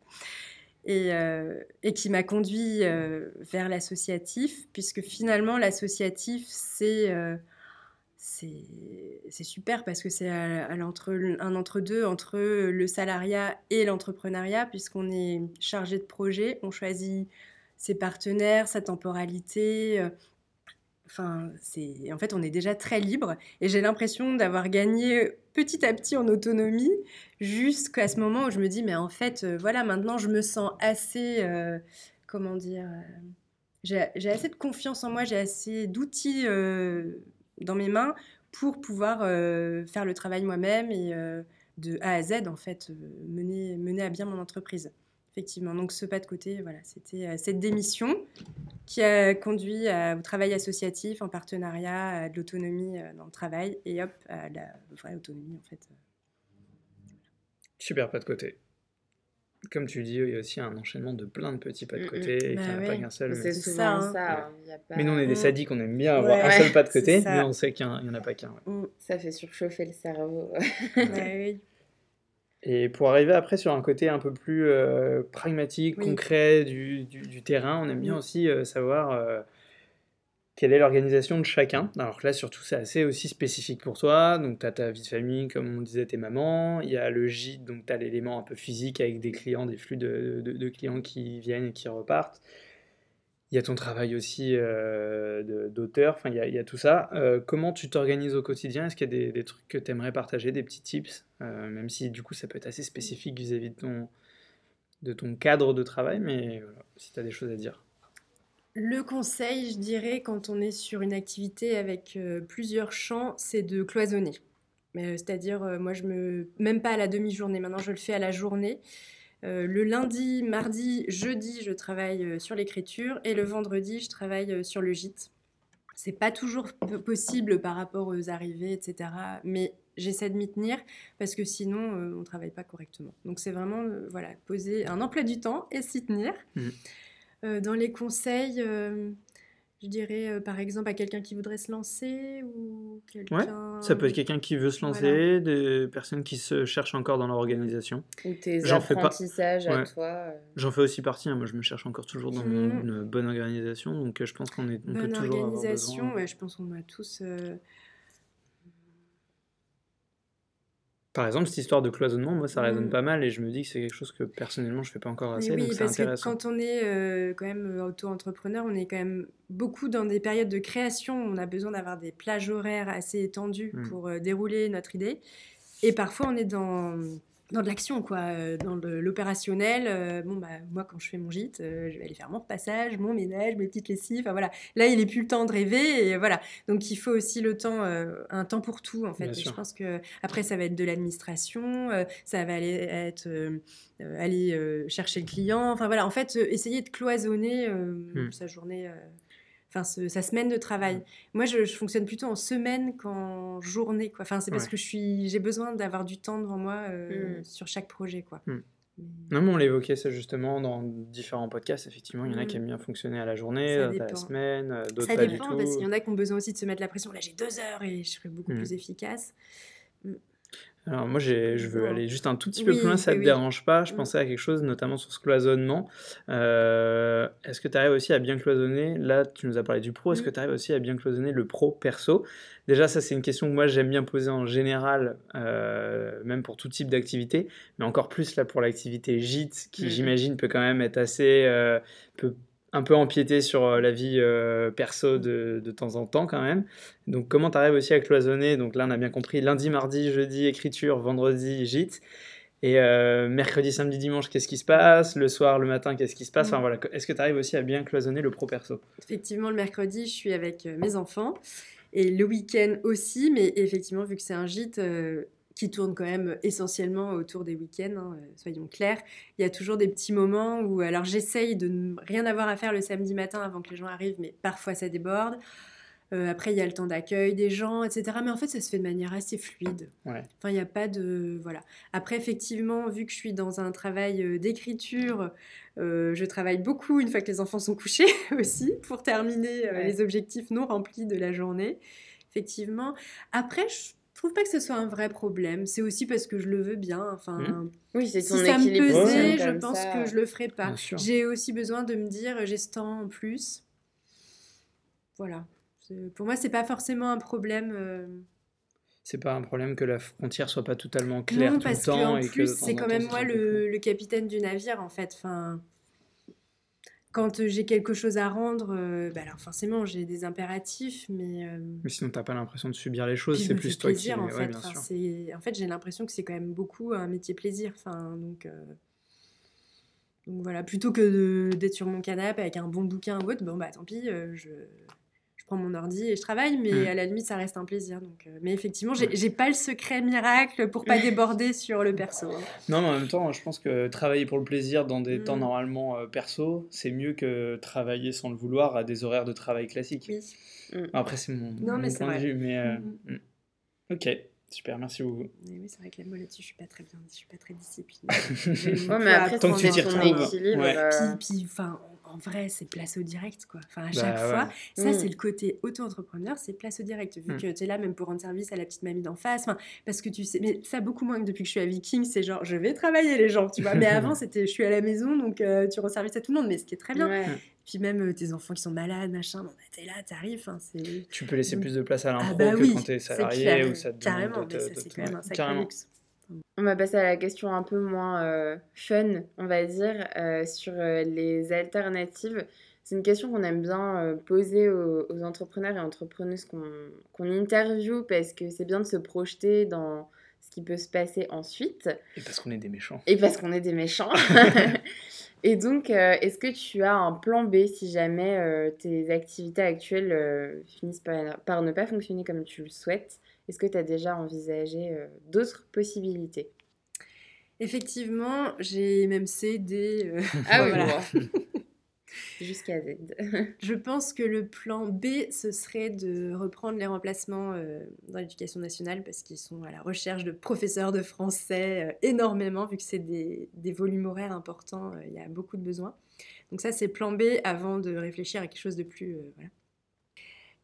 Euh, et, qui m'a conduit euh, vers l'associatif, puisque finalement l'associatif, c'est super parce que c'est un entre-deux entre le salariat et l'entrepreneuriat, puisqu'on est chargé de projet, on choisit ses partenaires, sa temporalité, Enfin, c'est en fait, on est déjà très libre et j'ai l'impression d'avoir gagné petit à petit en autonomie jusqu'à ce moment où je me dis mais en fait, euh, voilà, maintenant je me sens assez, euh, comment dire, euh, j'ai assez de confiance en moi, j'ai assez d'outils dans mes mains pour pouvoir faire le travail moi-même et de A à Z en fait mener mener à bien mon entreprise. Effectivement, donc ce pas de côté, voilà, c'était cette démission qui a conduit au travail associatif en partenariat, à de l'autonomie euh, dans le travail et hop, à la vraie autonomie en fait. Super pas de côté. Comme tu dis, il y a aussi un enchaînement de plein de petits pas de côté et bah qu'il n'y en a pas qu'un seul. C'est souvent ça. Hein. Mais nous, on est des mm. sadiques, on aime bien avoir un seul pas de côté, mais on sait qu'il n'y en, a pas qu'un. Mm. Ça fait surchauffer le cerveau. [LAUGHS] oui. Et pour arriver après sur un côté un peu plus euh, pragmatique, concret du, du, terrain, on aime bien aussi euh, savoir euh, quelle est l'organisation de chacun. Alors là, surtout, c'est assez aussi spécifique pour toi. Donc, tu as ta vie de famille, comme on disait, tes mamans. Il y a le gîte, donc tu as l'élément un peu physique avec des clients, des flux de, de, de clients qui viennent et qui repartent. Il y a ton travail aussi euh, d'auteur, enfin, il y, a, tout ça. Euh, comment tu t'organises au quotidien? Est-ce qu'il y a des, des, trucs que tu aimerais partager, des petits tips euh, Même si du coup ça peut être assez spécifique vis-à-vis de, ton, de ton cadre de travail, mais si tu as des choses à dire. Le conseil, je dirais, quand on est sur une activité avec plusieurs champs, c'est de cloisonner. C'est-à-dire, moi, je me. Même pas à la demi-journée, maintenant je le fais à la journée. Euh, le lundi, mardi, jeudi, je travaille euh, sur l'écriture et le vendredi, je travaille euh, sur le gîte. C'est pas toujours possible par rapport aux arrivées, etc. Mais j'essaie de m'y tenir parce que sinon, on travaille pas correctement. Donc c'est vraiment voilà poser un emploi du temps et s'y tenir. Mmh. dans les conseils, je dirais euh, par exemple à quelqu'un qui voudrait se lancer ou quelqu'un... ça peut être quelqu'un qui veut se lancer, des personnes qui se cherchent encore dans leur organisation. Ou tes apprentissages à toi. Euh. J'en fais aussi partie, hein. moi je me cherche encore toujours dans mmh. une bonne organisation, donc euh, je pense qu'on est, on peut toujours avoir besoin. Ouais, je pense qu'on a tous... Par exemple, cette histoire de cloisonnement, moi, ça résonne mm. pas mal et je me dis que c'est quelque chose que personnellement, je fais pas encore assez. oui, parce que quand on est euh, quand même euh, auto-entrepreneur, on est quand même beaucoup dans des périodes de création. On a besoin d'avoir des plages horaires assez étendues mm. pour euh, dérouler notre idée. Et parfois, on est dans dans de l'action, quoi, euh, dans l'opérationnel. Euh, bon, bah, moi, quand je fais mon gîte, euh, je vais aller faire mon repassage, mon ménage, mes petites lessives. Enfin, voilà. Là, il n'est plus le temps de rêver. Et voilà. Donc, il faut aussi le temps, un temps pour tout, en fait. je pense que après, ça va être de l'administration, ça va aller être aller chercher le client. Enfin, voilà. En fait, essayer de cloisonner hmm. sa journée enfin sa semaine de travail. Mmh. Moi, je, fonctionne plutôt en semaine qu'en journée, quoi. Enfin, c'est parce que je suis, j'ai besoin d'avoir du temps devant moi mmh. sur chaque projet, quoi. Non, mais on l'évoquait ça justement dans différents podcasts. Effectivement, il y en a qui aiment bien fonctionner à la journée, à la semaine, d'autres pas du tout. Ça dépend parce qu'il y en a qui ont besoin aussi de se mettre la pression. Là, j'ai deux heures et je serai beaucoup plus efficace. Alors moi, je veux aller juste un tout petit peu plus loin, ça ne te dérange pas. Je mmh. pensais à quelque chose, notamment sur ce cloisonnement. Euh, est-ce que tu arrives aussi à bien cloisonner? Là, tu nous as parlé du pro. Est-ce que mmh. tu arrives aussi à bien cloisonner le pro-perso Déjà, ça, c'est une question que moi, j'aime bien poser en général, euh, même pour tout type d'activité, mais encore plus là pour l'activité gîte, qui, mmh j'imagine, peut quand même être assez... Euh, un peu empiéter sur euh, la vie euh, perso de, de, temps en temps quand même. Donc comment tu arrives aussi à cloisonner? Donc là on a bien compris lundi, mardi, jeudi écriture, vendredi gîte. Et euh, mercredi, samedi, dimanche, qu'est-ce qui se passe? Le soir, le matin, qu'est-ce qui se passe? Enfin, voilà. Est-ce que tu arrives aussi à bien cloisonner le pro-perso Effectivement, le mercredi, je suis avec mes enfants. Et le week-end aussi, mais effectivement, vu que c'est un gîte, qui tourne quand même essentiellement autour des week-ends, hein, euh, soyons clairs. Il y a toujours des petits moments où, alors j'essaye de ne rien avoir à faire le samedi matin avant que les gens arrivent, mais parfois ça déborde. Euh, après, il y a le temps d'accueil des gens, etc. Mais en fait, ça se fait de manière assez fluide. Enfin, il n'y a pas de... Voilà. Après, effectivement, vu que je suis dans un travail euh, d'écriture, je travaille beaucoup une fois que les enfants sont couchés [LAUGHS] aussi, pour terminer les objectifs non remplis de la journée. Effectivement. Après, je je trouve pas que ce soit un vrai problème. C'est aussi parce que je le veux bien. Enfin, mmh. oui, c'est si ça me pesait, je pense que je le ferais pas. J'ai aussi besoin de me dire j'ai ce temps en plus. Voilà. Pour moi, c'est pas forcément un problème. Euh. C'est pas un problème que la frontière soit pas totalement claire tout le temps que c'est quand même moi le, le, capitaine du navire en fait. Enfin, quand j'ai quelque chose à rendre, euh, bah alors forcément j'ai des impératifs, mais. Euh, mais sinon t'as pas l'impression de subir les choses, c'est plus toi qui. En fait, en fait j'ai l'impression que c'est quand même beaucoup un métier plaisir, enfin donc. Euh, donc voilà, plutôt que d'être sur mon canapé avec un bon bouquin ou autre, bon bah tant pis, je, prends mon ordi et je travaille, mais mm. à la limite, ça reste un plaisir. Donc, euh, mais effectivement, j'ai pas le secret miracle pour pas [LAUGHS] déborder sur le perso. Hein. Non, mais en même temps, je pense que travailler pour le plaisir dans des temps mm. normalement euh, perso, c'est mieux que travailler sans le vouloir à des horaires de travail classiques. Oui. Mm. Après, c'est mon, non, mais point de vue, mais. Euh, ok. Super, merci beaucoup. oui, c'est vrai que moi là-dessus, je suis pas très bien, je suis pas très disciplinée. [LAUGHS] ouais, mais après, tant que tu t'y retrouves. Ouais. Puis, puis, enfin, en vrai, c'est place au direct, quoi. Enfin, à bah chaque fois, ça, c'est mm. le côté auto-entrepreneur, c'est place au direct. Vu mm. que tu es là même pour rendre service à la petite mamie d'en face. Enfin, parce que tu sais, mais ça, beaucoup moins que depuis que je suis à Viking, c'est genre, je vais travailler les gens, tu vois. Mais [LAUGHS] avant, c'était, je suis à la maison, donc euh, tu rends service à tout le monde, mais ce qui est très bien. Puis même euh, tes enfants qui sont malades, machin, bon, bah, t'es là, t'arrives. Tu peux laisser plus de place à l'impro ah bah que quand t'es salarié ou ça te Carrément, mais ça, c'est quand même un sacré luxe. On va passer à la question un peu moins euh, fun, on va dire, euh, sur euh, les alternatives. C'est une question qu'on aime bien poser aux, entrepreneurs et entrepreneuses qu'on interviewe parce que c'est bien de se projeter dans ce qui peut se passer ensuite. Et parce qu'on est des méchants. Et parce qu'on est des méchants. [LAUGHS] [LAUGHS] et donc, est-ce que tu as un plan B si jamais tes activités actuelles finissent par ne pas fonctionner comme tu le souhaites? Est-ce que tu as déjà envisagé euh, d'autres possibilités? Effectivement, j'ai même cédé. Euh, [LAUGHS] ah oui, voilà. [LAUGHS] Jusqu'à Z. [LAUGHS] Je pense que le plan B, ce serait de reprendre les remplacements euh, dans l'éducation nationale parce qu'ils sont à la recherche de professeurs de français énormément, vu que c'est des, des, volumes horaires importants, il y a beaucoup de besoins. Donc ça, c'est plan B avant de réfléchir à quelque chose de plus... Voilà.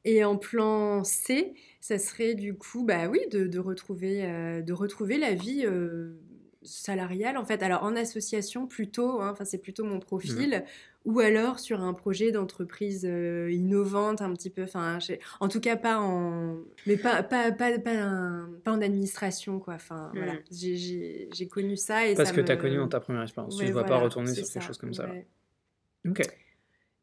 Et en plan C, ça serait du coup, bah oui, de, retrouver, euh, de retrouver la vie euh, salariale en fait. Alors en association plutôt, hein, enfin c'est plutôt mon profil, ou alors sur un projet d'entreprise euh, innovante un petit peu, enfin en tout cas pas en, mais pas pas pas pas, en administration quoi. Enfin voilà, mmh. j'ai connu ça et parce que tu as connu dans ta première expérience. tu ne vas pas retourner sur quelque chose comme ça. Ok.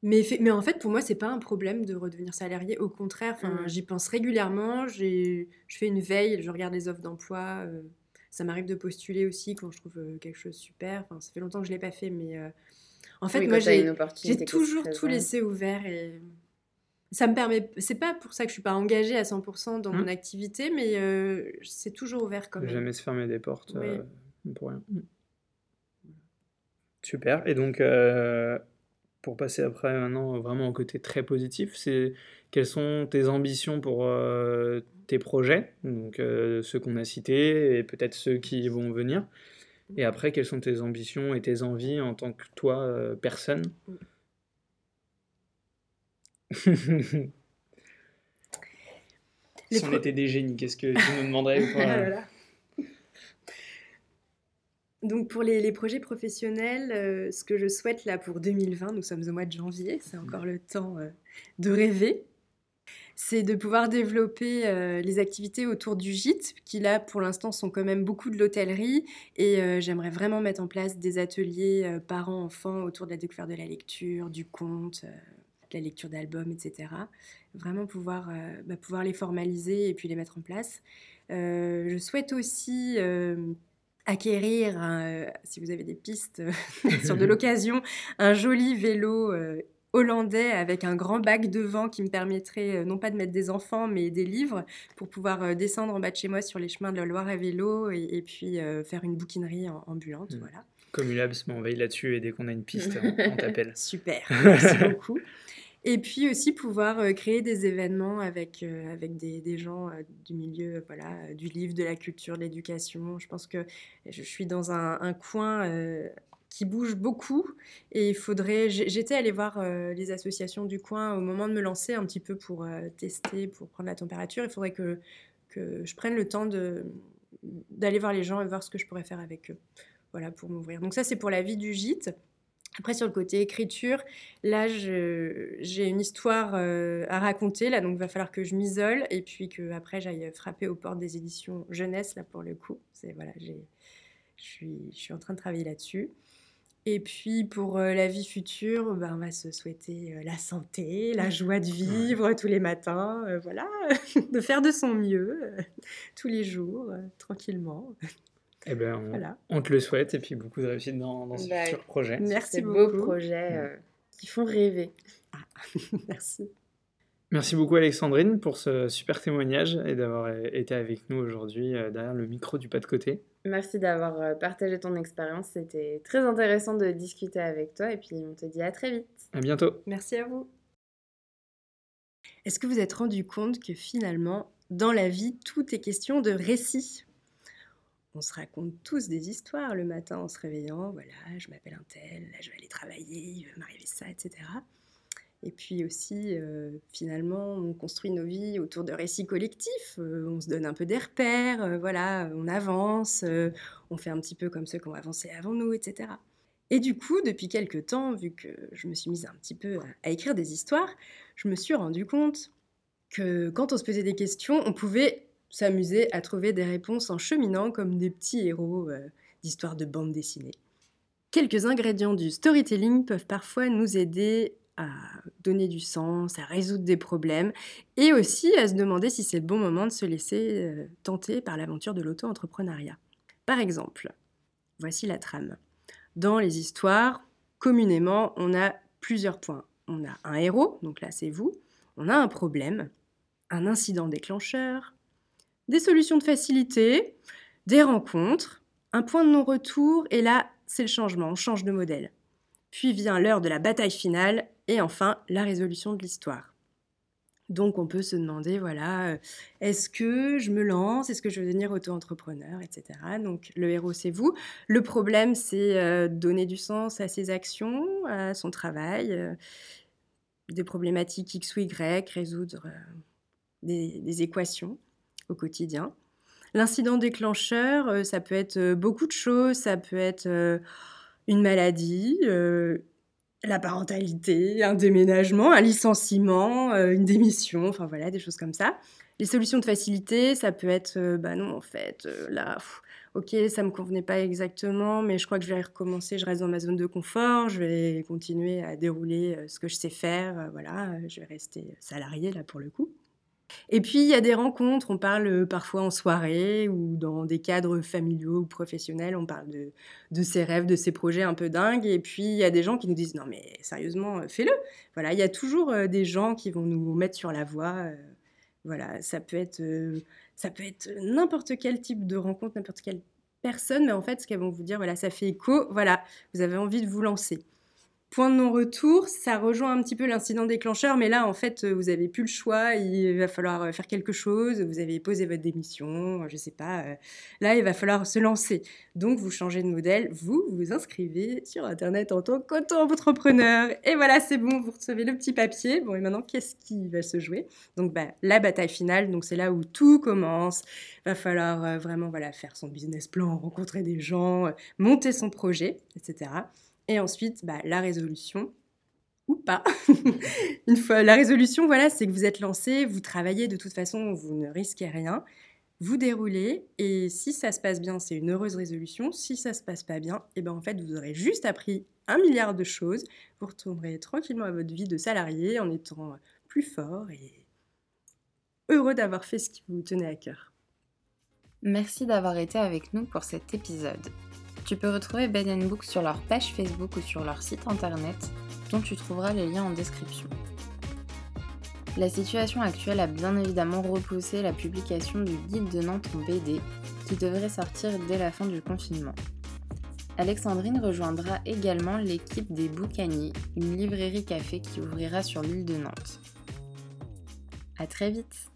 Mais, mais en fait, pour moi, c'est pas un problème de redevenir salarié. Au contraire, mmh. j'y pense régulièrement. Je fais une veille, je regarde les offres d'emploi. Euh, ça m'arrive de postuler aussi quand je trouve euh, quelque chose super. Enfin, ça fait longtemps que je l'ai pas fait, mais euh, en fait, moi, j'ai toujours tout laissé ouvert et ça me permet. C'est pas pour ça que je suis pas engagée à 100% dans mon mmh. activité, mais c'est toujours ouvert quand même. Jamais se fermer des portes pour rien. Mmh. Super. Et donc, pour passer après maintenant vraiment au côté très positif, c'est quelles sont tes ambitions pour euh, tes projets, donc euh, ceux qu'on a cités et peut-être ceux qui vont venir. Et après, quelles sont tes ambitions et tes envies en tant que toi, euh, personne? Si on était des génies, qu'est-ce que tu nous demanderais [LAUGHS] Donc pour les, projets professionnels, euh, ce que je souhaite là pour 2020, nous sommes au mois de janvier, c'est encore le temps euh, de rêver, c'est de pouvoir développer euh, les activités autour du gîte, qui là pour l'instant sont quand même beaucoup de l'hôtellerie, et j'aimerais vraiment mettre en place des ateliers parents-enfants autour de la découverte de la lecture, du conte, de la lecture d'albums, etc. Vraiment pouvoir, bah, pouvoir les formaliser et puis les mettre en place. je souhaite aussi acquérir, euh, si vous avez des pistes euh, [LAUGHS] sur de l'occasion, un joli vélo euh, hollandais avec un grand bac devant qui me permettrait non pas de mettre des enfants mais des livres pour pouvoir descendre en bas de chez moi sur les chemins de la Loire à vélo et, puis faire une bouquinerie ambulante. Mmh. Voilà. Comme on veille là-dessus et dès qu'on a une piste, [LAUGHS] on t'appelle. Super, [LAUGHS] merci beaucoup. Et puis aussi pouvoir euh, créer des événements avec, euh, avec des, gens euh, du milieu voilà, du livre, de la culture, de l'éducation. Je pense que je suis dans un, un coin qui bouge beaucoup et il faudrait... J'étais allée voir les associations du coin au moment de me lancer un petit peu pour tester, pour prendre la température. Il faudrait que, que je prenne le temps d'aller voir les gens et voir ce que je pourrais faire avec eux. Voilà, pour m'ouvrir. Donc ça, c'est pour la vie du gîte. Après, sur le côté écriture, là, j'ai une histoire euh, à raconter, là, donc il va falloir que je m'isole et puis que après j'aille frapper aux portes des éditions jeunesse, là, pour le coup. C'est voilà, je suis, en train de travailler là-dessus. Et puis pour euh, la vie future, ben, on va se souhaiter euh, la santé, la joie de vivre tous les matins, voilà, [LAUGHS] de faire de son mieux tous les jours, tranquillement. Eh ben, on, te le souhaite et puis beaucoup de réussite dans, dans ce bah, futur projet. Merci beaucoup. beaux projets euh, qui font rêver. Ah, [LAUGHS] merci. Merci beaucoup Alexandrine pour ce super témoignage et d'avoir été avec nous aujourd'hui euh, derrière le micro du pas de côté. Merci d'avoir euh, partagé ton expérience. C'était très intéressant de discuter avec toi et puis on te dit à très vite. À bientôt. Merci à vous. Est-ce que vous êtes rendu compte que finalement, dans la vie, tout est question de récit? On se raconte tous des histoires le matin en se réveillant. Voilà, je m'appelle un tel, là je vais aller travailler, il va m'arriver ça, etc. Et puis aussi, euh, finalement, on construit nos vies autour de récits collectifs. Euh, on se donne un peu des repères, euh, voilà, on avance, on fait un petit peu comme ceux qui ont avancé avant nous, etc. Et du coup, depuis quelques temps, vu que je me suis mise un petit peu à écrire des histoires, je me suis rendu compte que quand on se posait des questions, on pouvait s'amuser à trouver des réponses en cheminant comme des petits héros euh, d'histoires de bande dessinée. Quelques ingrédients du storytelling peuvent parfois nous aider à donner du sens, à résoudre des problèmes et aussi à se demander si c'est le bon moment de se laisser euh, tenter par l'aventure de l'auto-entrepreneuriat. Par exemple, voici la trame. Dans les histoires, communément, on a plusieurs points. On a un héros, donc là c'est vous, on a un problème, un incident déclencheur, des solutions de facilité, des rencontres, un point de non-retour, et là, c'est le changement, on change de modèle. Puis vient l'heure de la bataille finale, et enfin, la résolution de l'histoire. Donc on peut se demander, voilà, euh, est-ce que je me lance, est-ce que je veux devenir auto-entrepreneur, etc. Donc le héros, c'est vous. Le problème, c'est euh, donner du sens à ses actions, à son travail, euh, des problématiques X ou Y, résoudre des équations au quotidien. L'incident déclencheur, euh, ça peut être euh, beaucoup de choses, ça peut être euh, une maladie, la parentalité, un déménagement, un licenciement, une démission, enfin voilà, des choses comme ça. Les solutions de facilité, ça peut être, bah non, en fait, là, ok, ça me convenait pas exactement, mais je crois que je vais recommencer, je reste dans ma zone de confort, je vais continuer à dérouler ce que je sais faire, voilà, je vais rester salarié là pour le coup. Et puis, il y a des rencontres, on parle euh, parfois en soirée ou dans des cadres familiaux ou professionnels, on parle de, de ses rêves, de ses projets un peu dingues. Et puis, il y a des gens qui nous disent, non mais sérieusement, euh, fais-le. Voilà, il y a toujours euh, des gens qui vont nous mettre sur la voie. Voilà, ça peut être, ça peut être n'importe quel type de rencontre, n'importe quelle personne, mais en fait, ce qu'elles vont vous dire, voilà, ça fait écho, voilà, vous avez envie de vous lancer. Point de non-retour, ça rejoint un petit peu l'incident déclencheur, mais là, en fait, vous avez plus le choix, il va falloir faire quelque chose, vous avez posé votre démission, je sais pas. Euh, là, il va falloir se lancer. Donc, vous changez de modèle, vous vous inscrivez sur Internet en tant qu'auto-entrepreneur. Et voilà, c'est bon, vous recevez le petit papier. Bon, et maintenant, qu'est-ce qui va se jouer? Donc, bah, la bataille finale, donc c'est là où tout commence. Va falloir euh, vraiment voilà, faire son business plan, rencontrer des gens, euh, monter son projet, etc. Et ensuite, bah, la résolution, ou pas. [LAUGHS] Une fois la résolution, voilà, c'est que vous êtes lancé, vous travaillez de toute façon, vous ne risquez rien, vous déroulez et si ça se passe bien, c'est une heureuse résolution. Si ça se passe pas bien, et eh ben en fait, vous aurez juste appris un milliard de choses. Vous retournerez tranquillement à votre vie de salarié en étant plus fort et heureux d'avoir fait ce qui vous tenait à cœur. Merci d'avoir été avec nous pour cet épisode. Tu peux retrouver Bed Book sur leur page Facebook ou sur leur site internet, dont tu trouveras les liens en description. La situation actuelle a bien évidemment repoussé la publication du guide de Nantes en BD, qui devrait sortir dès la fin du confinement. Alexandrine rejoindra également l'équipe des Boucaniers, une librairie café qui ouvrira sur l'île de Nantes. A très vite